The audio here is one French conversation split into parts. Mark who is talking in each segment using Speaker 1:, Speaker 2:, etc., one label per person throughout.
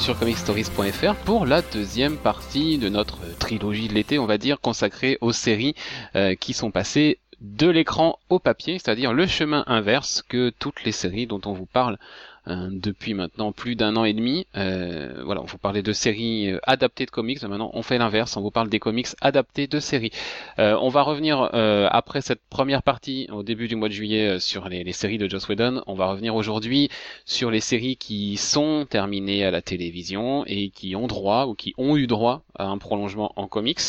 Speaker 1: sur comicstories.fr pour la deuxième partie de notre trilogie de l'été, on va dire, consacrée aux séries euh, qui sont passées de l'écran au papier, c'est-à-dire le chemin inverse que toutes les séries dont on vous parle depuis maintenant plus d'un an et demi. Euh, voilà, on vous parlait de séries euh, adaptées de comics, maintenant on fait l'inverse, on vous parle des comics adaptés de séries. on va revenir après cette première partie au début du mois de juillet sur les, les, séries de Joss Whedon. On va revenir aujourd'hui sur les séries qui sont terminées à la télévision et qui ont droit ou qui ont eu droit à un prolongement en comics.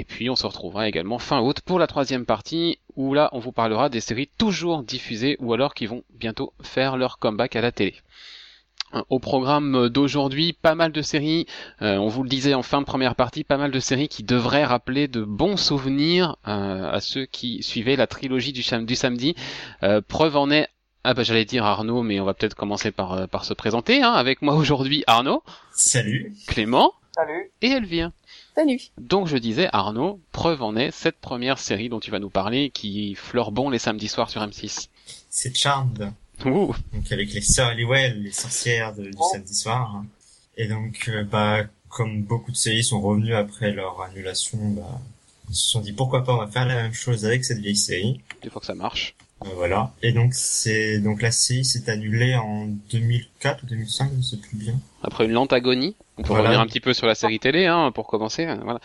Speaker 1: Et puis on se retrouvera également fin août pour la troisième partie où là on vous parlera des séries toujours diffusées ou alors qui vont bientôt faire leur comeback à la télé. Au programme d'aujourd'hui, pas mal de séries, euh, on vous le disait en fin de première partie, pas mal de séries qui devraient rappeler de bons souvenirs euh, à ceux qui suivaient la trilogie du, du samedi. Euh, preuve en est ah bah j'allais dire Arnaud, mais on va peut-être commencer par, par se présenter. Hein. Avec moi aujourd'hui Arnaud.
Speaker 2: Salut.
Speaker 1: Clément.
Speaker 3: Salut.
Speaker 1: Et Elvire.
Speaker 4: Salut.
Speaker 1: Donc je disais, Arnaud, preuve en est cette première série dont tu vas nous parler qui fleure bon les samedis soirs sur M6.
Speaker 2: C'est Charmed.
Speaker 1: Ouh.
Speaker 2: Donc avec les sœurs Halliwell, les sorcières de, du oh. samedi soir. Et donc, euh, bah, comme beaucoup de séries sont revenues après leur annulation, bah, ils se sont dit pourquoi pas on va faire la même chose avec cette vieille série.
Speaker 1: Des fois que ça marche.
Speaker 2: Euh, voilà. Et donc c'est donc la série s'est annulée en 2004 ou 2005, je ne sais plus bien.
Speaker 1: Après une lente agonie. On peut revenir un petit peu sur la série télé, hein, pour commencer. Voilà.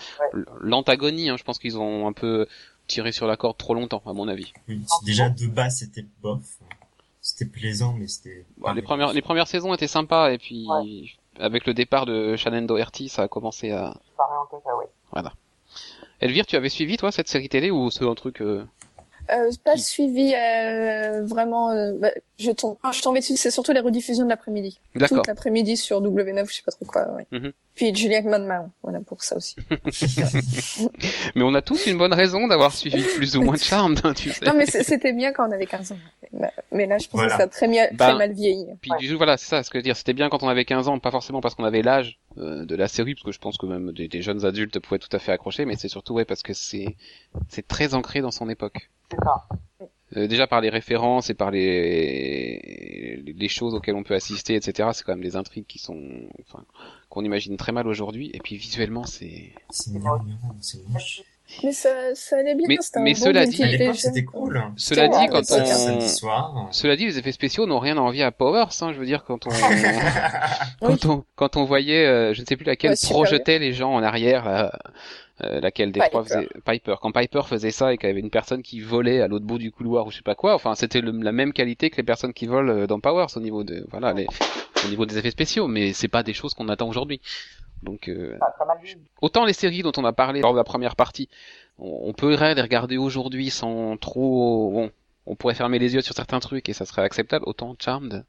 Speaker 1: L'antagonie, hein, je pense qu'ils ont un peu tiré sur la corde trop longtemps, à mon avis.
Speaker 2: Oui, déjà de base c'était bof. C'était plaisant, mais c'était.
Speaker 1: les premières, les premières saisons étaient sympas, et puis avec le départ de Shannon Doherty, ça a commencé à. Voilà. Elvire, tu avais suivi toi cette série télé ou c'est un truc euh,
Speaker 4: euh, pas suivi euh, vraiment. Euh, bah, je tombe, je tombais dessus. C'est surtout les rediffusions de l'après-midi.
Speaker 1: D'accord. Toute
Speaker 4: l'après-midi sur W9, je sais pas trop quoi. Ouais. Mm -hmm. Puis Julian Mahon, voilà pour ça aussi.
Speaker 1: mais on a tous une bonne raison d'avoir suivi plus ou moins de charme, hein, tu sais.
Speaker 4: Non, mais c'était bien quand on avait 15 ans. Mais là, je pense que ça a très, bien, très mal vieilli.
Speaker 1: Puis ouais. du coup, voilà, c'est ça, ce que je veux dire. C'était bien quand on avait 15 ans, pas forcément parce qu'on avait l'âge euh, de la série, parce que je pense que même des, des jeunes adultes pouvaient tout à fait accrocher, mais c'est surtout ouais parce que c'est c'est très ancré dans son époque. Euh, déjà par les références et par les les choses auxquelles on peut assister, etc. C'est quand même des intrigues qui sont, enfin, qu'on imagine très mal aujourd'hui. Et puis visuellement, c'est.
Speaker 2: C'est moche.
Speaker 4: Mais ça, ça allait bien.
Speaker 1: Mais, mais bon cela dit,
Speaker 2: c'était cool.
Speaker 1: Cela dit, quand
Speaker 2: on,
Speaker 1: cela dit, les effets spéciaux n'ont rien à envier à Powers. Hein, je veux dire, quand on, quand on, quand on voyait, euh, je ne sais plus laquelle ouais, projetait les gens en arrière. Là, euh, laquelle des trois faisait Piper. Quand Piper faisait ça et qu'il y avait une personne qui volait à l'autre bout du couloir ou je sais pas quoi, enfin c'était la même qualité que les personnes qui volent euh, dans Powers au niveau de voilà les, au niveau des effets spéciaux, mais c'est pas des choses qu'on attend aujourd'hui. Donc euh,
Speaker 3: ah,
Speaker 1: autant les séries dont on a parlé lors de la première partie, on, on pourrait les regarder aujourd'hui sans trop bon, on pourrait fermer les yeux sur certains trucs et ça serait acceptable. Autant Charmed.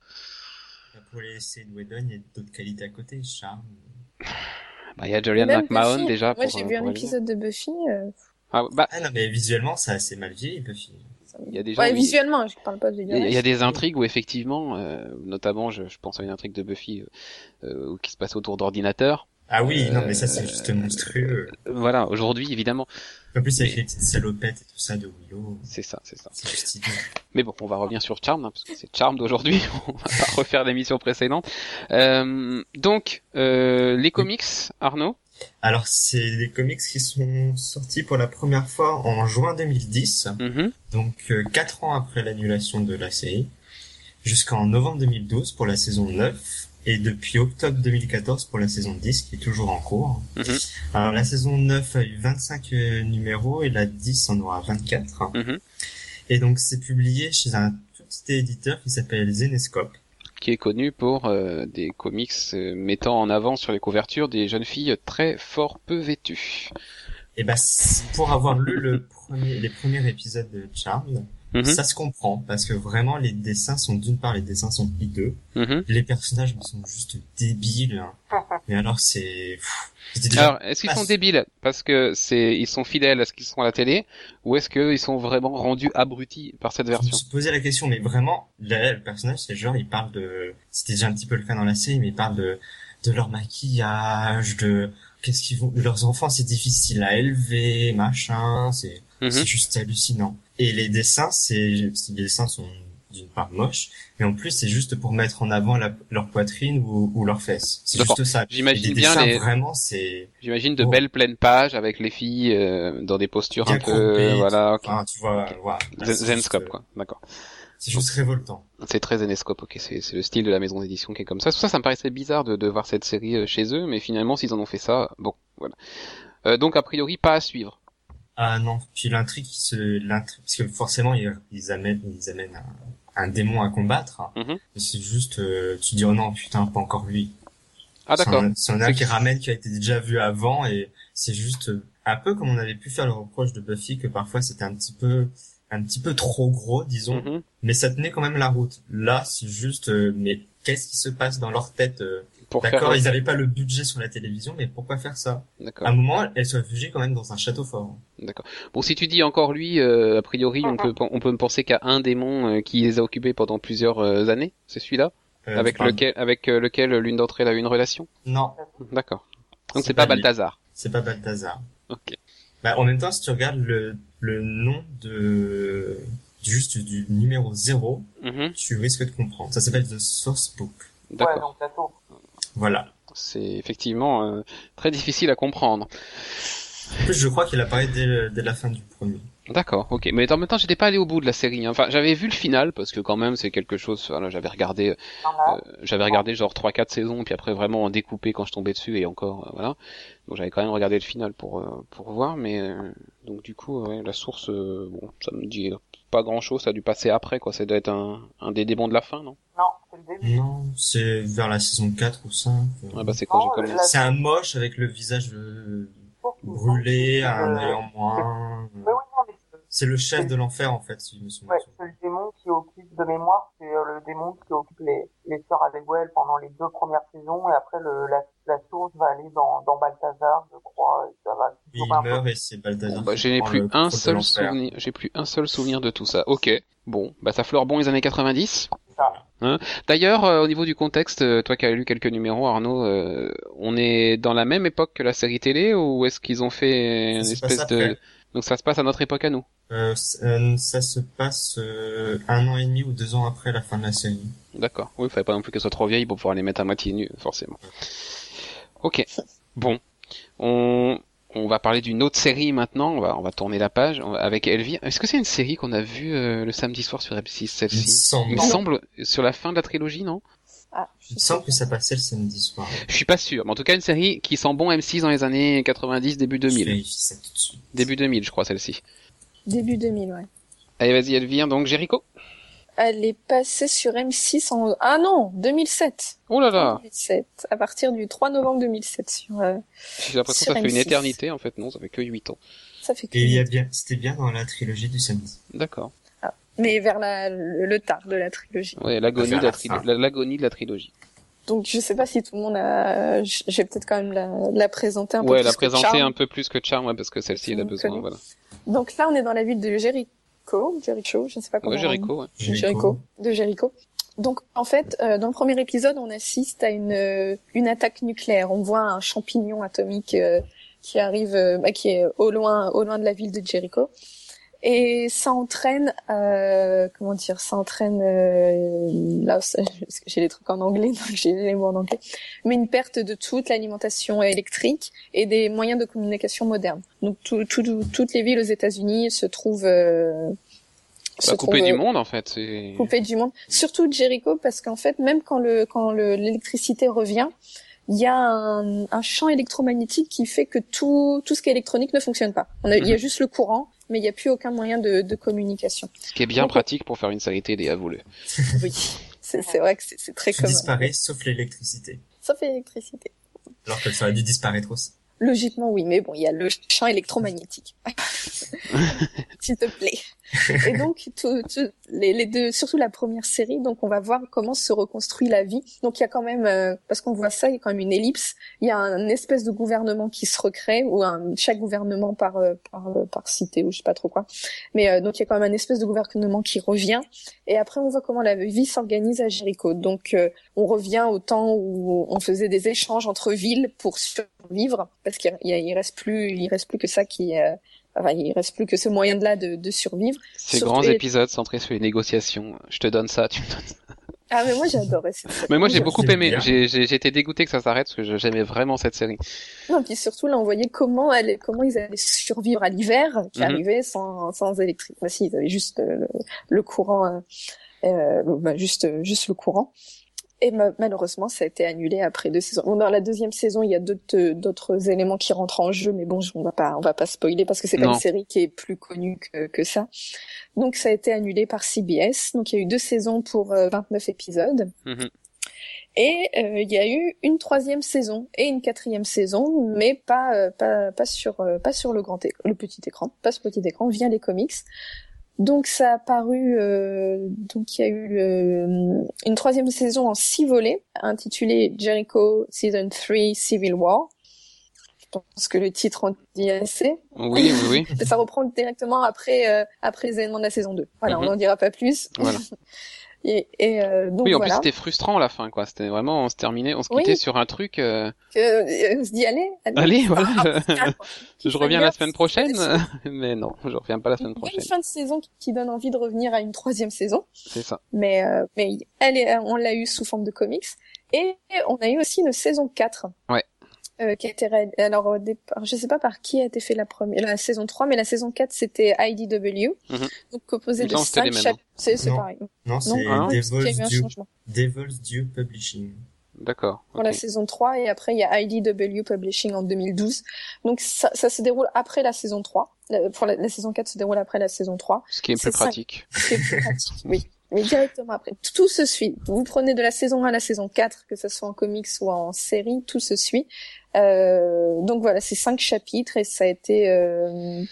Speaker 2: Pour les séries de Whedon, il y a d'autres qualités à côté. Charmed.
Speaker 1: Bah, il y a Julian McMahon déjà.
Speaker 4: Moi, j'ai vu un épisode de Buffy. Euh...
Speaker 1: Ah, bah...
Speaker 2: ah non, mais visuellement, ça assez mal vieilli, Buffy.
Speaker 4: Il y a des gens, ouais, visuellement, je parle pas de Il
Speaker 1: y, a des intrigues où effectivement, euh, notamment, je, je, pense à une intrigue de Buffy euh, euh qui se passe autour d'ordinateurs.
Speaker 2: Ah oui, non, mais ça c'est juste monstrueux.
Speaker 1: Euh, voilà, aujourd'hui, évidemment.
Speaker 2: En plus, avec mais... les petites salopettes et tout ça de Willow.
Speaker 1: C'est ça, c'est ça.
Speaker 2: Juste.
Speaker 1: Mais bon, on va revenir sur Charm, hein, parce que c'est Charm d'aujourd'hui. on va pas refaire l'émission précédente. Euh, donc, euh, les comics, Arnaud?
Speaker 2: Alors, c'est des comics qui sont sortis pour la première fois en juin 2010,
Speaker 1: mm-hmm.
Speaker 2: donc euh, quatre ans après l'annulation de la série, jusqu'en novembre 2012 pour la saison 9, et depuis octobre 2014 pour la saison 10 qui est toujours en cours.
Speaker 1: Mm-hmm.
Speaker 2: Alors la saison 9 a eu 25 euh, numéros et la 10 en aura 24.
Speaker 1: Mm-hmm.
Speaker 2: Et donc c'est publié chez un petit éditeur qui s'appelle Zenescope
Speaker 1: qui est connu pour euh, des comics euh, mettant en avant sur les couvertures des jeunes filles très fort peu vêtues.
Speaker 2: Et bah pour avoir lu le premier, les premiers épisodes de Charmed,
Speaker 1: Mhm.
Speaker 2: Ça se comprend parce que vraiment les dessins sont d'une part les dessins sont hideux,
Speaker 1: Mhm.
Speaker 2: les personnages sont juste débiles. Mais alors c'est.
Speaker 1: Alors est-ce qu'ils sont débiles? Parce que c'est ils sont fidèles à ce qu'ils sont à la télé ou est-ce qu'ils sont vraiment rendus abrutis par cette version
Speaker 2: Je me suis posé la question, mais vraiment là, le personnage c'est genre il parle de c'était déjà un petit peu le cas dans la série, mais il parle de de leur maquillage, de qu'est-ce qu'ils vont leurs enfants c'est difficile à élever, machin, c'est
Speaker 1: Mhm.
Speaker 2: c'est juste hallucinant. Et les dessins, c'est les dessins sont d'une part moche, mais en plus c'est juste pour mettre en avant la, leur poitrine ou, ou leurs fesses. C'est juste ça.
Speaker 1: J'imagine bien
Speaker 2: dessins,
Speaker 1: les-
Speaker 2: vraiment c'est
Speaker 1: J'imagine de
Speaker 2: Oh.
Speaker 1: belles pleines pages avec les filles euh, dans des postures
Speaker 2: Bien
Speaker 1: un peu, voilà, ok.
Speaker 2: enfin tu vois voilà. Là,
Speaker 1: Zen- Zenscope quoi, d'accord.
Speaker 2: C'est juste révoltant.
Speaker 1: C'est très Zenescope, ok, c'est le style de la maison d'édition qui est comme ça. Tout ça, ça me paraissait bizarre de, de voir cette série euh, chez eux, mais finalement, s'ils en ont fait ça, bon, voilà. Euh, donc, a priori, pas à suivre.
Speaker 2: Ah non, puis l'intrigue parce que forcément ils, ils amènent ils amènent un, un démon à combattre.
Speaker 1: Mhm.
Speaker 2: Et c'est juste euh, tu dis oh non putain pas encore lui.
Speaker 1: Ah, d'accord.
Speaker 2: C'est un- un qui ramène qui a été déjà vu avant et c'est juste euh, un peu comme on avait pu faire le reproche de Buffy que parfois c'était un petit peu un petit peu trop gros disons,
Speaker 1: Mhm.
Speaker 2: mais ça tenait quand même la route. Là c'est juste euh, mais qu'est-ce qui se passe dans leur tête euh, D'accord, ils avaient pas le budget sur la télévision, mais pourquoi faire ça? À un moment, elle se réfugie quand même dans un château fort.
Speaker 1: d'accord. Bon, si tu dis encore lui, euh, a priori, on peut, on peut me penser qu'à un démon euh, qui les a occupés pendant plusieurs euh, années. C'est celui-là,
Speaker 2: Euh,
Speaker 1: avec lequel, avec lequel l'une d'entre elles a eu une relation?
Speaker 2: Non,
Speaker 1: D'accord. Donc
Speaker 2: C'est
Speaker 1: pas. Balthazar.
Speaker 2: c'est pas Balthazar.
Speaker 1: Ok.
Speaker 2: Bah, en même temps, si tu regardes le, le nom de juste du numéro 0,
Speaker 1: Mhm.
Speaker 2: tu risques de comprendre. Ça s'appelle The Source Book.
Speaker 3: Ouais,
Speaker 1: D'accord.
Speaker 3: donc la.
Speaker 2: Voilà.
Speaker 1: C'est effectivement euh, très difficile à comprendre.
Speaker 2: En plus, je crois qu'il apparaît dès, dès la fin du premier.
Speaker 1: D'accord, ok. Mais en même temps, j'étais pas allé au bout de la série. hein. Enfin, j'avais vu le final parce que quand même, c'est quelque chose. Voilà, j'avais regardé,
Speaker 3: a.
Speaker 1: euh, j'avais regardé genre trois, quatre saisons, puis après vraiment en découpé quand je tombais dessus et encore, euh, voilà. Donc j'avais quand même regardé le final pour euh, pour voir, mais euh, donc du coup, ouais, la source, euh, bon, ça me dit pas grand chose. Ça a dû passer après, quoi. Ça doit être un un des démons de la fin, non?
Speaker 3: Non, c'est le début.
Speaker 2: Non, c'est vers la saison 4 ou 5.
Speaker 1: Ouais, bah c'est quand j'ai commencé.
Speaker 2: C'est un moche avec le visage euh, brûlé, un œil en moins.
Speaker 3: Mais oui, c'est-
Speaker 2: le chef de l'enfer, en fait, si je me souviens.
Speaker 3: ouais, c'est le démon qui occupe de mémoire, c'est euh, le démon qui occupe les, les sœurs Allewell pendant les deux premières saisons, et après le, la, la source va aller dans, dans Balthazar, je crois, et ça va un
Speaker 2: il
Speaker 3: peu
Speaker 2: meurt et c'est Balthazar.
Speaker 1: Bon, bah,
Speaker 2: qui
Speaker 1: je n'ai
Speaker 2: prend
Speaker 1: plus un seul souvenir. J'ai plus un seul souvenir de tout ça. Ok. Bon, bah ça fleure bon les années 90.
Speaker 3: ça.
Speaker 1: Hein D'ailleurs, euh, au niveau du contexte, euh, toi qui as lu quelques numéros, Arnaud, euh, on est dans la même époque que la série télé ou est-ce qu'ils ont fait une espèce de...
Speaker 2: après.
Speaker 1: Donc ça se passe à notre époque à nous
Speaker 2: Euh, euh, ça se passe euh, un an et demi ou deux ans après la fin de la série.
Speaker 1: D'accord. Oui, il fallait pas non plus qu'elle soit trop vieille pour pouvoir les mettre à moitié nues, forcément. Ok. Bon. On... On va parler d'une autre série maintenant. On va, on va tourner la page avec Elvire. Est-ce que c'est une série qu'on a vue euh, le samedi soir sur M6,
Speaker 2: Il me
Speaker 1: celle-ci
Speaker 2: semble,
Speaker 1: Il me semble sur la fin de la trilogie, non?
Speaker 4: Ah,
Speaker 2: il me semble que ça passait le samedi soir.
Speaker 1: Je suis pas sûr, mais en tout cas une série qui sent bon M6 dans les années 90, début
Speaker 2: Je
Speaker 1: 2000.
Speaker 2: vérifie ça tout de suite.
Speaker 1: Début 2000, je crois, celle-ci.
Speaker 4: Début 2000, ouais.
Speaker 1: Allez, vas-y, Elvire, donc Jericho.
Speaker 4: Elle est passée sur M6 en... Ah non, 2007.
Speaker 1: Oh là là
Speaker 4: 2007. À partir du 3 novembre 2007 sur... euh,
Speaker 1: J'ai l'impression que ça fait une
Speaker 4: M6.
Speaker 1: éternité, en fait, non, ça fait que 8 ans.
Speaker 4: Ça fait que...
Speaker 2: Et il y a bien, c'était bien dans la trilogie du samedi.
Speaker 1: D'accord.
Speaker 4: Mais vers la, le, le tard de la trilogie.
Speaker 1: Ouais, l'agonie
Speaker 2: Vers
Speaker 1: de la,
Speaker 2: la
Speaker 1: tri-
Speaker 2: fin.
Speaker 1: la- l'agonie de la trilogie.
Speaker 4: Donc je sais pas si tout le monde a... Je je vais peut-être quand même la, la présenter un peu
Speaker 1: Ouais,
Speaker 4: plus
Speaker 1: la
Speaker 4: que
Speaker 1: présenter un peu plus que Charm, ouais, parce que celle-ci, elle a besoin,
Speaker 4: connaissez.
Speaker 1: voilà.
Speaker 4: Donc là, on est dans la ville de Jericho. Jericho, je ne sais pas comment...
Speaker 1: Ouais, Jericho, ouais.
Speaker 4: de Jericho. De Jericho. Donc en fait, euh, dans le premier épisode, on assiste à une euh, une attaque nucléaire. On voit un champignon atomique euh, qui arrive, euh, bah, qui est au loin, au loin de la ville de Jericho, et ça entraîne, euh, comment dire, ça entraîne euh, là, j'ai les trucs en anglais, donc j'ai les mots en anglais, mais une perte de toute l'alimentation électrique et des moyens de communication modernes. Donc tout, tout- toutes les villes aux États-Unis se trouvent euh, se
Speaker 1: Bah, coupé du
Speaker 4: euh,
Speaker 1: monde, en fait.
Speaker 4: Coupé du monde. Surtout Jericho, parce qu'en fait, même quand le quand le- l'électricité revient, il y a un, un champ électromagnétique qui fait que tout tout ce qui est électronique ne fonctionne pas. On a, Il y a
Speaker 1: Mhm.
Speaker 4: juste le courant, mais il n'y a plus aucun moyen de, de communication.
Speaker 1: Ce qui est bien
Speaker 4: Donc,
Speaker 1: pratique pour faire une série télé, avouez-le.
Speaker 4: Oui, c'est c'est vrai que c'est c'est très
Speaker 2: Tout
Speaker 4: commun.
Speaker 2: disparaît sauf l'électricité.
Speaker 4: Sauf l'électricité.
Speaker 2: Alors que ça aurait dû disparaître aussi.
Speaker 4: Logiquement, oui, mais bon, il y a le champ électromagnétique. S'il te plaît. Et donc, tout, tout- les, deux, surtout la première série, donc on va voir comment se reconstruit la vie. Donc il y a quand même, euh, parce qu'on voit ça, il y a quand même une ellipse. Il y a un espèce de gouvernement qui se recrée, ou un, chaque gouvernement par euh, par, euh, par cité ou je sais pas trop quoi. Mais euh, donc il y a quand même un espèce de gouvernement qui revient. Et après on voit comment la vie s'organise à Jéricho. Donc euh, on revient au temps où on faisait des échanges entre villes pour survivre, parce qu'il il reste plus, il reste plus que ça qui, enfin il reste plus que ce moyen-là de, de survivre.
Speaker 1: Ces grands
Speaker 4: et-
Speaker 1: épisodes centrés sur les négociations. Je te donne ça, tu me donnes ça.
Speaker 4: Ah mais moi j'adorais cette série.
Speaker 1: Mais moi j'ai beaucoup aimé. J'ai j'ai- j'ai été dégoûté que ça s'arrête parce que j'aimais vraiment cette série.
Speaker 4: Non, puis surtout là on voyait comment elle, comment ils allaient survivre à l'hiver qui
Speaker 1: Mhm.
Speaker 4: arrivait sans sans électrique. Bah si, ils avaient juste euh, le, le courant, euh, euh, bah, juste juste le courant. Et ma- malheureusement, ça a été annulé après deux saisons. Bon, dans la deuxième saison, il y a d'autres d'autres éléments qui rentrent en jeu, mais bon, on va pas on va pas spoiler parce que c'est pas une série qui est plus connue que que ça. Donc ça a été annulé par CBS. Donc il y a eu deux saisons pour euh, 29 épisodes.
Speaker 1: Mhm.
Speaker 4: Et euh, il y a eu une troisième saison et une quatrième saison, mais pas euh, pas pas sur euh, pas sur le grand le petit écran, pas sur le petit écran, via les comics. Donc ça a paru euh, donc il y a eu euh, une troisième saison en six volets intitulée Jericho Season 3 Civil War. Je pense que le titre en dit assez.
Speaker 1: Oui, oui, oui.
Speaker 4: Ça reprend directement après euh, après les événements de la saison 2. Voilà,
Speaker 1: Mhm.
Speaker 4: on n'en dira pas plus.
Speaker 1: Voilà.
Speaker 4: et et euh, donc
Speaker 1: oui, en
Speaker 4: voilà.
Speaker 1: plus c'était frustrant la fin, quoi. C'était vraiment, on se terminait, on se
Speaker 4: Oui.
Speaker 1: quittait sur un truc. euh,
Speaker 4: que, euh, on se dit allez, allez.
Speaker 1: Allez, voilà.
Speaker 4: Ah, putain, quoi.
Speaker 1: Je reviens la semaine prochaine, mais non, je reviens pas la semaine
Speaker 4: Une
Speaker 1: prochaine.
Speaker 4: fin de saison qui- qui donne envie de revenir à une troisième saison,
Speaker 1: C'est ça.
Speaker 4: mais euh, mais elle est, on l'a eu sous forme de comics et on a eu aussi une saison 4.
Speaker 1: Ouais.
Speaker 4: Euh, qui a été ré- alors au départ, je sais pas par qui a été fait la première la saison 3 mais la saison 4 c'était IDW
Speaker 1: Mhm.
Speaker 4: donc composé de
Speaker 1: semble que c'était les
Speaker 4: cinq
Speaker 1: mêmes, hein.
Speaker 4: chapitres c'est pareil
Speaker 2: Non, c'est
Speaker 4: ah, un
Speaker 2: Devil's Due, Devil's Due Publishing.
Speaker 1: D'accord.
Speaker 4: pour la saison 3 et après il y a IDW Publishing en 2012 donc ça, ça se déroule après la saison 3 La- pour la, la saison 4 se déroule après la saison 3
Speaker 1: Ce qui est
Speaker 4: c'est
Speaker 1: plus
Speaker 4: ça.
Speaker 1: pratique.
Speaker 4: C'est plus pratique, oui. Mais directement après. Tout se suit. Vous prenez de la saison 1 à la saison 4, que ce soit en comics ou en série, tout se suit. Euh, donc voilà, c'est cinq chapitres et ça a été... Euh...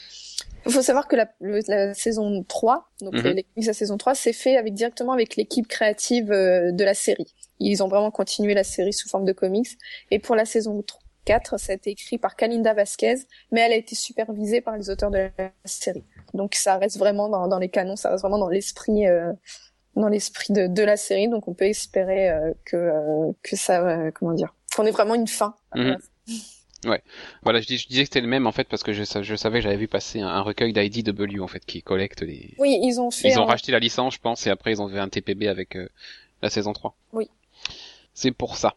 Speaker 4: Il faut savoir que la, le- la saison 3, donc
Speaker 1: Mhm.
Speaker 4: les comics de la saison 3, c'est fait avec directement avec l'équipe créative euh, de la série. Ils ont vraiment continué la série sous forme de comics. Et pour la saison 4, ça a été écrit par Kalinda Vasquez, mais elle a été supervisée par les auteurs de la série. Donc ça reste vraiment dans, dans les canons, ça reste vraiment dans l'esprit euh, dans l'esprit de, de la série. Donc on peut espérer euh, que euh, que ça euh, comment dire qu'on ait vraiment une fin. La
Speaker 1: Voilà, je, dis- je disais que c'était le même en fait parce que je, sa- je savais que j'avais vu passer un, un recueil d'IDW en fait qui collecte les.
Speaker 4: Oui, ils ont fait
Speaker 1: Ils ont
Speaker 4: un-
Speaker 1: racheté la licence, je pense, et après ils ont fait un TPB avec euh, la saison 3.
Speaker 4: Oui.
Speaker 1: C'est pour ça.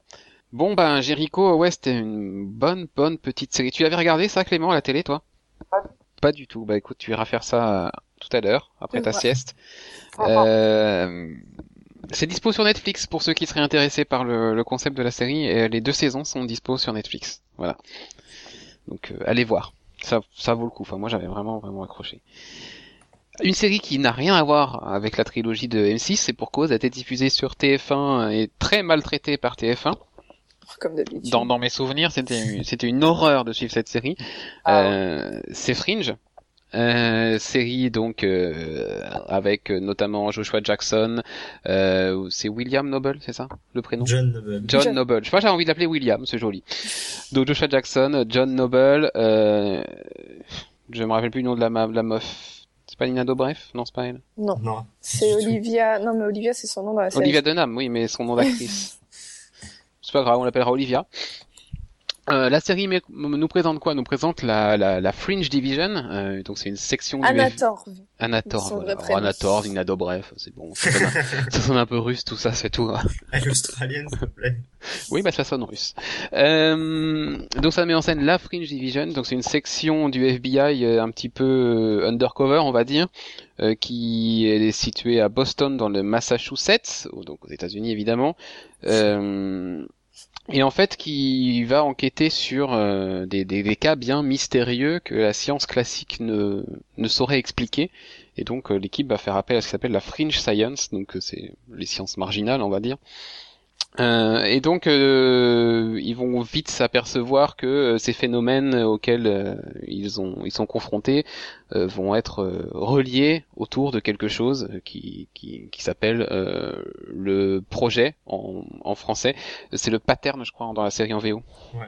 Speaker 1: Bon ben Jericho, ouais, c'était une bonne bonne petite série. Tu l'avais regardé ça Clément à la télé toi?
Speaker 3: Pas du
Speaker 1: Pas du tout. Bah écoute, tu iras faire ça euh, tout à l'heure après ta
Speaker 4: Ouais.
Speaker 1: sieste.
Speaker 3: Ah,
Speaker 1: Euh, c'est dispo sur Netflix pour ceux qui seraient intéressés par le, le concept de la série. Et les deux saisons sont dispo sur Netflix. Voilà. Donc euh, allez voir. Ça, ça vaut le coup. Enfin moi j'avais vraiment vraiment accroché. Une série qui n'a rien à voir avec la trilogie de M6, c'est pour cause, a été diffusée sur TF1 et très maltraitée par TF1.
Speaker 4: comme d'habitude.
Speaker 1: Dans, dans mes souvenirs, c'était c'était une horreur de suivre cette série.
Speaker 3: Ah
Speaker 1: Euh, c'est Fringe. Euh, série donc euh, avec euh, notamment Joshua Jackson, euh, c'est William Noble, c'est ça le prénom?
Speaker 2: John Noble.
Speaker 1: John,
Speaker 4: John.
Speaker 1: Noble. Je sais pas, j'ai envie de l'appeler William, c'est joli. Donc Joshua Jackson, John Noble, euh, je me rappelle plus le nom de la, ma- de la meuf. C'est pas Nina Dobrev? Non, c'est pas elle.
Speaker 4: Non,
Speaker 2: Non.
Speaker 4: c'est
Speaker 2: tout.
Speaker 4: Olivia. Non, mais Olivia, c'est son nom dans la série.
Speaker 1: Olivia Dunham, oui, mais son nom d'actrice. c'est pas grave, on l'appellera Olivia. Euh, la série nous présente quoi? Nous présente la, la, la Fringe Division, euh, donc c'est une section du
Speaker 4: Anator.
Speaker 1: Anator,
Speaker 4: Son
Speaker 1: voilà.
Speaker 4: vrai prénom.
Speaker 1: Anator, Nina Dobrev, c'est bon. Ça sonne, un, ça sonne un peu russe tout ça, c'est tout. hein.
Speaker 2: À l'australienne, s'il te plaît.
Speaker 1: Oui, bah ça sonne russe. Euh, donc ça met en scène la Fringe Division, donc c'est une section du FBI euh, un petit peu euh, undercover, on va dire, euh, qui est située à Boston dans le Massachusetts, donc aux États-Unis évidemment. Euh, et en fait, qui va enquêter sur euh, des, cas bien mystérieux que la science classique ne, ne saurait expliquer. Et donc euh, l'équipe va faire appel à ce qui s'appelle la fringe science, donc euh, c'est les sciences marginales, on va dire. Euh, et donc euh, ils vont vite s'apercevoir que euh, ces phénomènes auxquels euh, ils ont ils sont confrontés euh, vont être reliés autour de quelque chose qui qui, qui s'appelle euh, le projet en, en français. C'est le pattern, je crois, dans la série en VO.
Speaker 2: Ouais.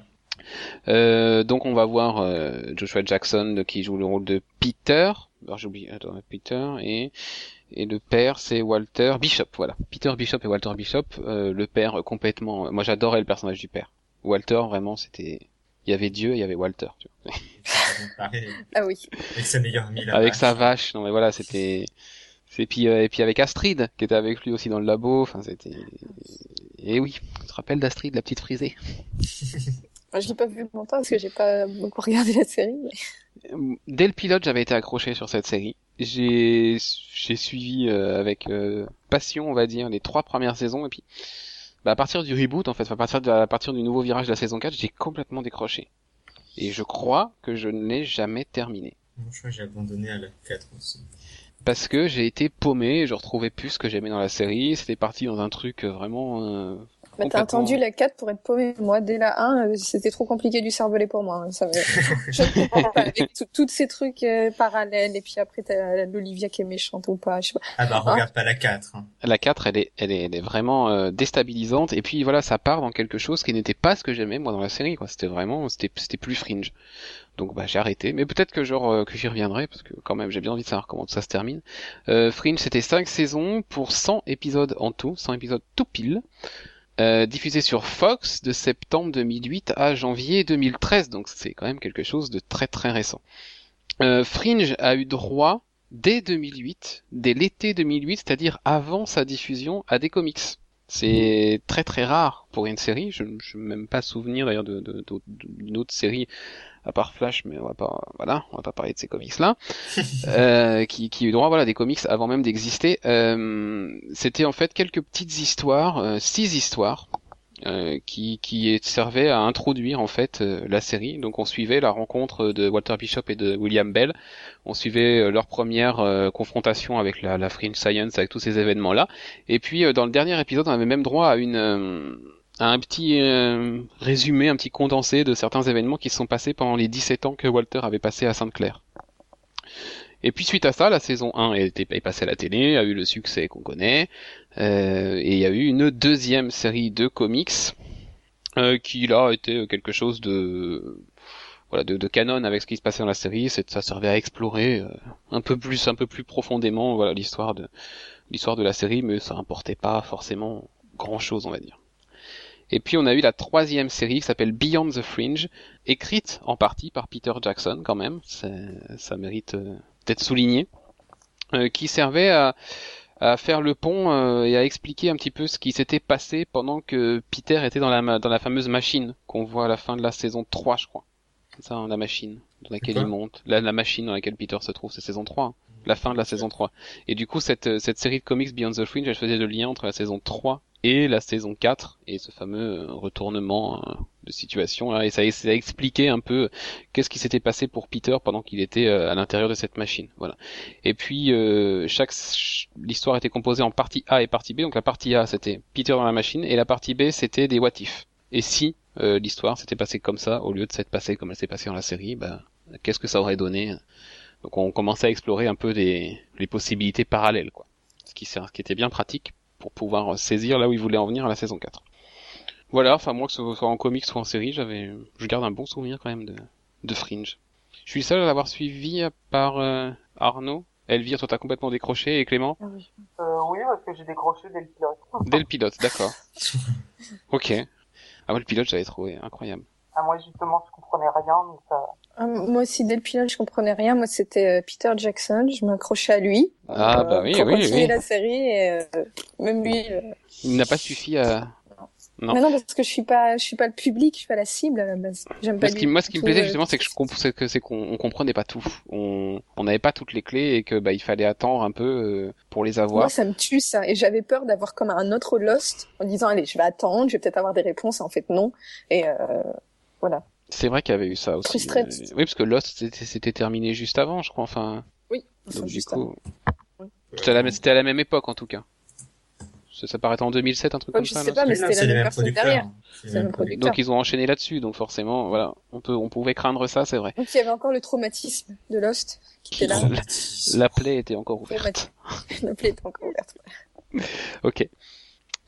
Speaker 1: Euh, donc on va voir euh, Joshua Jackson qui joue le rôle de Peter. Alors j'ai oublié, attends, Peter et et le père c'est Walter Bishop, voilà. Peter Bishop et Walter Bishop. Euh, le père euh, complètement. Moi j'adorais le personnage du père. Walter vraiment c'était. Il y avait Dieu, et il y avait Walter. Tu vois.
Speaker 4: ah oui.
Speaker 2: Avec sa meilleure amie la
Speaker 1: avec
Speaker 2: vache.
Speaker 1: sa vache. Non mais voilà, c'était. Et puis, euh, et puis avec Astrid, qui était avec lui aussi dans le labo. Enfin, c'était. Et oui, tu te rappelles d'Astrid, la petite frisée?
Speaker 4: Moi, je l'ai pas vu longtemps parce que j'ai pas beaucoup regardé la série. Mais...
Speaker 1: Dès le pilote, j'avais été accroché sur cette série. J'ai j'ai suivi euh, avec euh, passion, on va dire, les trois premières saisons et puis bah, à partir du reboot en fait, à partir de, à partir du nouveau virage de la saison 4, j'ai complètement décroché. Et je crois que je ne l'ai jamais terminé
Speaker 2: Moi, je crois que j'ai abandonné à la 4 aussi.
Speaker 1: parce que j'ai été paumé, je retrouvais plus ce que j'aimais dans la série, c'était parti dans un truc euh, vraiment euh,
Speaker 4: Bah, t'as attendu la 4 pour être paumé. Moi, dès la 1, euh, c'était trop compliqué du cervelet pour moi. hein. Ça me... Je ne comprends pas. Avec tout- tous ces trucs euh, parallèles, et puis après, t'as l'Olivia qui est méchante ou pas, je sais pas.
Speaker 2: Ah bah, regarde pas la 4. Hein.
Speaker 1: La 4, elle est, elle est, elle est vraiment euh, déstabilisante. Et puis voilà, ça part dans quelque chose qui n'était pas ce que j'aimais moi dans la série. quoi. C'était vraiment, c'était, c'était plus fringe. Donc bah j'ai arrêté. Mais peut-être que genre euh, que j'y reviendrai parce que quand même j'ai bien envie de savoir comment tout ça se termine. Euh, fringe, c'était 5 saisons pour 100 épisodes en tout, 100 épisodes tout pile. Euh, diffusé sur Fox de septembre 2008 à janvier 2013. Donc c'est quand même quelque chose de très très récent. Euh, Fringe a eu droit dès 2008, dès l'été 2008, c'est-à-dire avant sa diffusion à des comics. C'est très très rare pour une série. Je ne me même pas souvenir d'ailleurs de, de, de- d'une autre série à part Flash, mais on va pas, voilà, on va pas parler de ces comics-là, euh, qui, qui a eu droit voilà des comics avant même d'exister. Euh, C'était en fait quelques petites histoires, euh, six histoires. Euh, qui, qui servaient à introduire en fait euh, la série. Donc on suivait la rencontre de Walter Bishop et de William Bell on suivait euh, leur première euh, confrontation avec la, la Fringe Science, avec tous ces événements-là. Et puis dans le dernier épisode, on avait même droit à une un petit résumé, un petit condensé de certains événements qui se sont passés pendant les 17 ans que Walter avait passé à Sainte-Claire. Et puis suite à ça, la saison 1 est, est passée à la télé, a eu le succès qu'on connaît, et il y a eu une deuxième série de comics euh, qui là était quelque chose de voilà de, de canon avec ce qui se passait dans la série. C'est ça servait à explorer euh, un peu plus un peu plus profondément voilà l'histoire de l'histoire de la série mais ça importait pas forcément grand chose on va dire. Et puis on a eu la troisième série qui s'appelle Beyond the Fringe écrite en partie par Peter Jackson quand même. Ça mérite euh, d'être souligné. Euh, qui servait à à faire le pont euh, et à expliquer un petit peu ce qui s'était passé pendant que Peter était dans la dans la fameuse machine qu'on voit à la fin de la saison 3 je crois c'est ça, hein, la machine dans laquelle il monte. La, la machine dans laquelle Peter se trouve, c'est saison 3. hein. La fin de la saison 3. Et du coup, cette, cette série de comics Beyond the Fringe, elle faisait le lien entre la saison 3 et la saison 4 et ce fameux euh, retournement euh, situation là et ça, a expliqué un peu qu'est-ce qui s'était passé pour Peter pendant qu'il était euh, à l'intérieur de cette machine. Voilà. Et puis euh, chaque ch- l'histoire était composée en partie A et partie B. Donc la partie A c'était Peter dans la machine et la partie B c'était des what et si euh, l'histoire s'était passée comme ça au lieu de s'être passée comme elle s'est passée dans la série, bah, qu'est-ce que ça aurait donné Donc on commençait à explorer un peu des, les possibilités parallèles, quoi. Ce qui, ce qui était bien pratique pour pouvoir saisir là où il voulait en venir à la saison 4. Voilà, enfin moi que ce soit en comics ou en série, j'avais, je garde un bon souvenir quand même de, de Fringe. Je suis seul à l'avoir suivi à part euh, Arnaud. Elvire, toi t'as complètement décroché et Clément
Speaker 3: Euh, oui, parce que j'ai décroché dès le pilote.
Speaker 1: Dès le pilote, d'accord. Ok. Ah ouais, le pilote j'avais trouvé incroyable.
Speaker 3: Ah, moi, justement, je comprenais rien, donc ça...
Speaker 4: Ah, moi aussi, dès le pilote, je comprenais rien. Moi, c'était euh, Peter Jackson. Je m'accrochais à lui.
Speaker 1: Ah, bah oui,
Speaker 4: pour
Speaker 1: oui,
Speaker 4: continuer
Speaker 1: oui.
Speaker 4: la série. Et, euh, même lui. euh,
Speaker 1: Il n'a pas suffi à, Non.
Speaker 4: Mais non, parce que je suis pas, je suis pas le public, je suis pas la cible à la base. J'aime pas.
Speaker 1: Moi, ce qui, moi, ce qui me plaisait
Speaker 4: euh,
Speaker 1: justement, c'est que je comp- c'est que c'est qu'on on comprenait pas tout. On on n'avait pas toutes les clés et que bah il fallait attendre un peu euh, pour les avoir.
Speaker 4: Moi, ça me tue ça. Et j'avais peur d'avoir comme un autre Lost en disant allez, je vais attendre, je vais peut-être avoir des réponses. En fait, non. Et euh, voilà.
Speaker 1: C'est vrai qu'il y avait eu ça aussi.
Speaker 4: Frustré.
Speaker 1: Euh, oui, parce que Lost c'était terminé juste avant, je crois. Enfin,
Speaker 4: Oui.
Speaker 1: Donc du coup, c'était à la c'était à la même époque en tout cas. Ça, ça paraît en 2007, un truc
Speaker 4: Ouais,
Speaker 1: comme
Speaker 4: je
Speaker 1: ça.
Speaker 4: sais
Speaker 1: non
Speaker 4: pas, mais c'était
Speaker 2: c'est
Speaker 4: la même personne derrière.
Speaker 2: hein.
Speaker 4: Même.
Speaker 1: Donc ils ont enchaîné là-dessus, donc forcément, voilà, on peut on pouvait craindre ça, c'est vrai.
Speaker 4: Donc il y avait encore le traumatisme de Lost qui était là.
Speaker 1: La plaie était encore ouverte.
Speaker 4: La plaie était encore ouverte.
Speaker 1: Ok.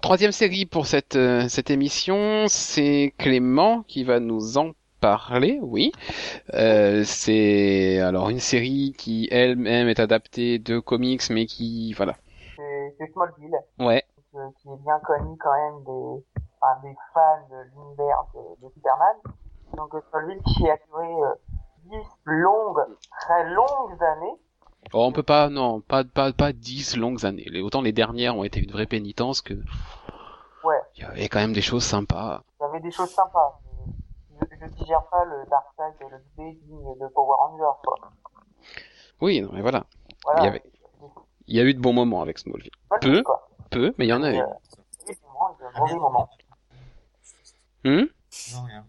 Speaker 1: Troisième série pour cette, euh, cette émission, c'est Clément qui va nous en parler, oui. Euh, c'est alors une série qui elle-même est adaptée de comics, mais qui, voilà.
Speaker 3: C'est c'est Smallville,
Speaker 1: Ouais,
Speaker 3: qui est bien connu quand même des, enfin, des fans de l'univers de, de Superman. Donc Smallville qui a duré euh, 10 longues, très longues années.
Speaker 1: Oh, on peut pas, non, pas, pas, pas 10 longues années. Les, autant les dernières ont été une vraie pénitence que.
Speaker 3: Ouais.
Speaker 1: Il y avait quand même des choses sympas.
Speaker 3: Il y avait des choses sympas. Je, je digère pas le Darkseid et le B de Power Rangers, quoi.
Speaker 1: Oui, non, mais voilà.
Speaker 3: Voilà.
Speaker 1: Il y avait- Il y a eu de bons moments avec Smallville.
Speaker 3: Smallville,
Speaker 1: peu.
Speaker 3: quoi.
Speaker 1: Peu, mais il y en a eu.
Speaker 3: Euh.
Speaker 1: Hmm?
Speaker 2: Non, rien.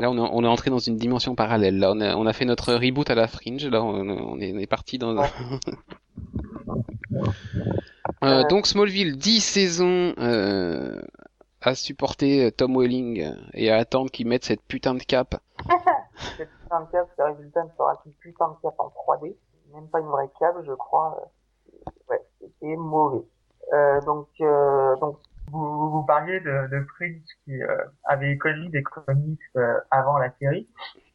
Speaker 1: Là, on est, on est entré dans une dimension parallèle. Là, on a, on a fait notre reboot à la Fringe. Là, on, on est, on est parti dans.
Speaker 3: Ouais.
Speaker 1: Euh, donc Smallville, 10 saisons euh, à supporter Tom Welling et à attendre qu'il mette cette putain de cape.
Speaker 3: Cette putain de cape, le résultat ne sera qu'une putain de cape en 3D. Même pas une vraie cape, je crois. C'était mauvais. Euh, donc, euh, donc, vous, vous parliez de, de Fringe qui euh, avait connu des comics avant la série.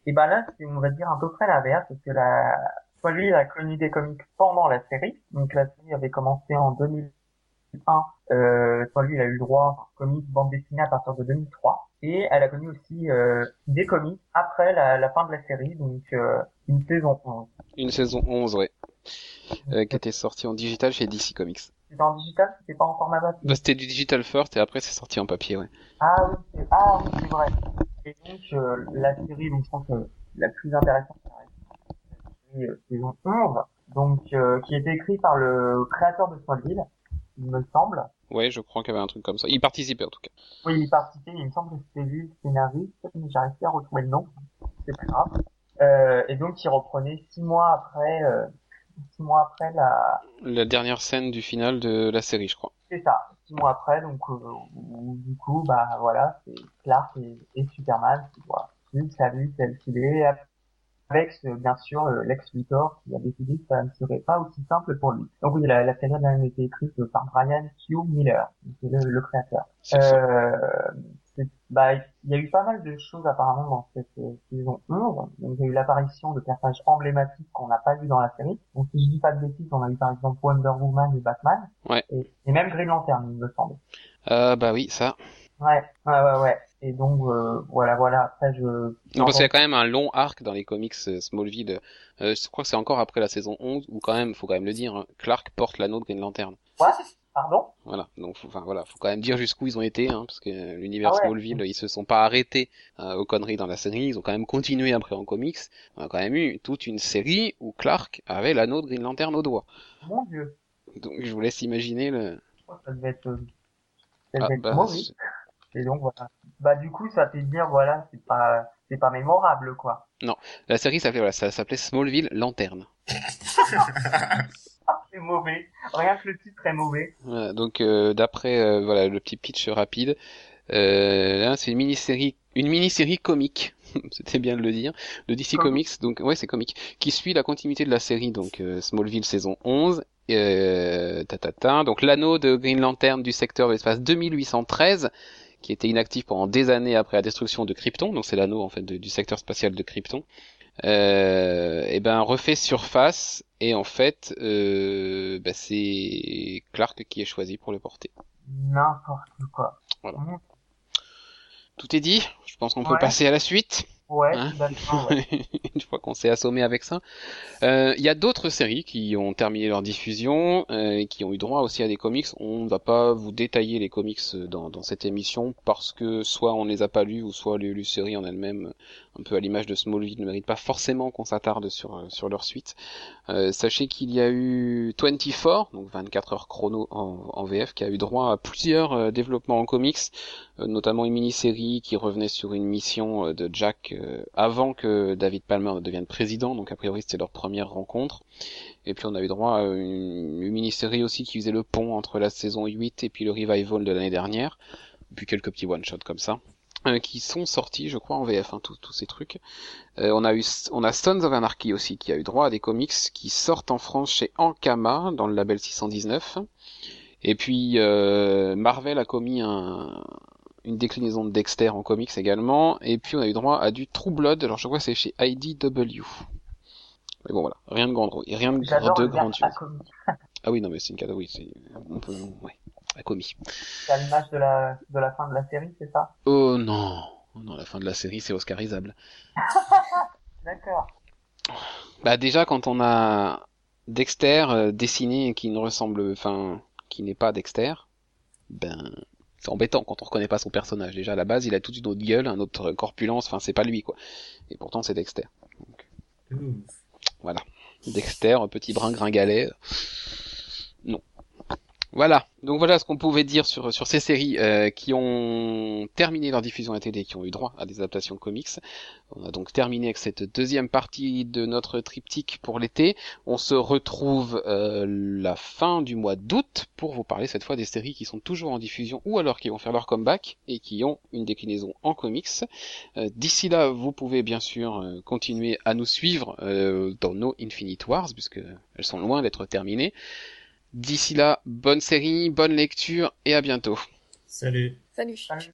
Speaker 3: Et ben là, c'est, on va dire à peu près l'inverse, parce que la, soit lui, il a connu des comics pendant la série. Donc la série avait commencé en 2001. Euh, soit lui, il a eu droit aux comics bande dessinée à partir de 2003. Et elle a connu aussi euh, des comics après la, la fin de la série, donc euh, une saison 11.
Speaker 1: Une saison 11, ouais. Euh, qui était sortie en digital chez DC Comics.
Speaker 3: C'était en digital, c'était pas en format papier.
Speaker 1: Bah, c'était du digital first et après c'est sorti en papier, ouais.
Speaker 3: Ah oui, c'est, ah oui, c'est vrai. Et donc, euh, la série, donc, je pense que la plus intéressante, c'est la série, euh, saison 11, donc, euh, qui était écrite par le créateur de Smallville, il me semble.
Speaker 1: Ouais, je crois qu'il y avait un truc comme ça. Il participait en tout cas.
Speaker 3: Oui, il participait, il me semble que c'était lui le scénariste, mais j'ai réussi à retrouver le nom, c'est pas grave. Euh, et donc, il reprenait six mois après, euh, six mois après la,
Speaker 1: La dernière scène du final de la série, je crois.
Speaker 3: C'est ça, six mois après, donc euh, où, du coup, bah voilà, c'est Clark et, et Superman qui voient plus sa vie telle qu'il est, avec euh, bien sûr euh, Lex Luthor qui a décidé que ça ne serait pas aussi simple pour lui. Donc oui, la, la série a même été écrite par Brian Q. Miller, qui est le, le créateur. Bah, il y a eu pas mal de choses apparemment dans cette euh, saison 11. Donc, il y a eu l'apparition de personnages emblématiques qu'on n'a pas vu dans la série. Donc, si je dis pas de bêtises, on a eu par exemple Wonder Woman et Batman.
Speaker 1: Ouais.
Speaker 3: Et, et même Green Lantern, il me semble.
Speaker 1: Euh, bah oui, ça.
Speaker 3: Ouais, ouais, ouais, ouais. Et donc, euh, voilà, voilà. Après, je...
Speaker 1: Non, parce qu'il y a quand même un long arc dans les comics euh, Smallville. Euh, je crois que c'est encore après la saison 11 où quand même, faut quand même le dire, hein, Clark porte l'anneau de Green Lantern.
Speaker 3: What Pardon?
Speaker 1: Voilà, donc faut- enfin voilà, faut quand même dire jusqu'où ils ont été, hein, parce que euh, l'univers
Speaker 3: Ah ouais.
Speaker 1: Smallville, ils se sont pas arrêtés euh, aux conneries dans la série, ils ont quand même continué après en comics. On a quand même eu toute une série où Clark avait l'anneau de Green Lantern au doigt.
Speaker 3: Mon Dieu.
Speaker 1: Donc je vous laisse imaginer le.
Speaker 3: Ça devait être... euh, Ça
Speaker 1: Ah,
Speaker 3: devait être
Speaker 1: bah,
Speaker 3: mauvais. Et donc, voilà. Bah, du coup, ça fait dire, voilà, c'est pas... C'est pas mémorable, quoi.
Speaker 1: la série s'appelait voilà, ça s'appelait Smallville Lanterne.
Speaker 3: C'est mauvais. Rien que le titre est mauvais.
Speaker 1: Voilà, donc euh, d'après euh, voilà le petit pitch rapide, euh, là c'est une mini-série, une mini-série comique, c'était bien de le dire, de DC. Comics, donc ouais c'est comique, qui suit la continuité de la série, donc euh, Smallville saison 11, euh, ta, ta, ta. donc l'anneau de Green Lantern du secteur de l'espace 2813, qui était inactif pendant des années après la destruction de Krypton, donc c'est l'anneau en fait de- du secteur spatial de Krypton, euh, et ben refait surface et en fait euh, bah, c'est Clark qui est choisi pour le porter.
Speaker 3: N'importe quoi.
Speaker 1: Voilà.
Speaker 3: Mmh.
Speaker 1: Tout est dit, je pense qu'on peut passer à la suite.
Speaker 3: Ouais,
Speaker 1: Hein
Speaker 3: ouais.
Speaker 1: Une fois qu'on s'est assommé avec ça. Euh, Il y a d'autres séries qui ont terminé leur diffusion euh, et qui ont eu droit aussi à des comics. On ne va pas vous détailler les comics dans, dans cette émission parce que soit on les a pas lus ou soit les, les séries en elles-mêmes, un peu à l'image de Smallville, ne méritent pas forcément qu'on s'attarde sur, euh, sur leur suite. Euh, sachez qu'il y a eu 24, donc 24 heures chrono en, en VF, qui a eu droit à plusieurs euh, développements en comics, notamment une mini-série qui revenait sur une mission euh, de Jack euh, avant que David Palmer ne devienne président, donc a priori c'était leur première rencontre. Et puis on a eu droit à une, mini-série aussi qui faisait le pont entre la saison 8 et puis le revival de l'année dernière, puis quelques petits one-shots comme ça. euh, qui sont sortis, je crois, en VF, hein, tous ces trucs. Euh, on a eu, on a Sons of Anarchy aussi, qui a eu droit à des comics qui sortent en France chez Ankama, dans le label 619. Et puis, euh, Marvel a commis un, une déclinaison de Dexter en comics également. Et puis, on a eu droit à du True Blood. Alors, je crois que c'est chez IDW. Mais bon, voilà. Rien de grand, rien de,
Speaker 3: J'adore
Speaker 1: de
Speaker 3: le
Speaker 1: grand
Speaker 3: verbe à comique.
Speaker 1: Ah oui, non, mais c'est une cadeau, oui, c'est, on peut, ouais. À commis.
Speaker 3: C'est à l'image de la, de la fin de la série, c'est ça?
Speaker 1: Oh non. Non, la fin de la série, c'est oscarisable.
Speaker 3: D'accord.
Speaker 1: Bah déjà, quand on a Dexter euh, dessiné qui ne ressemble, enfin, qui n'est pas Dexter, ben c'est embêtant quand on reconnaît pas son personnage. Déjà à la base, il a toute une autre gueule, un autre corpulence, enfin c'est pas lui quoi. Et pourtant c'est Dexter. Voilà. Dexter, un petit brin gringalet. Voilà. Donc voilà ce qu'on pouvait dire sur, sur ces séries euh, qui ont terminé leur diffusion à télé, qui ont eu droit à des adaptations comics. On a donc terminé avec cette deuxième partie de notre triptyque pour l'été. On se retrouve euh, la fin du mois d'août pour vous parler cette fois des séries qui sont toujours en diffusion ou alors qui vont faire leur comeback et qui ont une déclinaison en comics. Euh, D'ici là, vous pouvez bien sûr euh, continuer à nous suivre dans nos Infinite Wars puisque elles sont loin d'être terminées. D'ici là, bonne série, bonne lecture et à bientôt.
Speaker 2: Salut.
Speaker 4: Salut.
Speaker 3: Salut.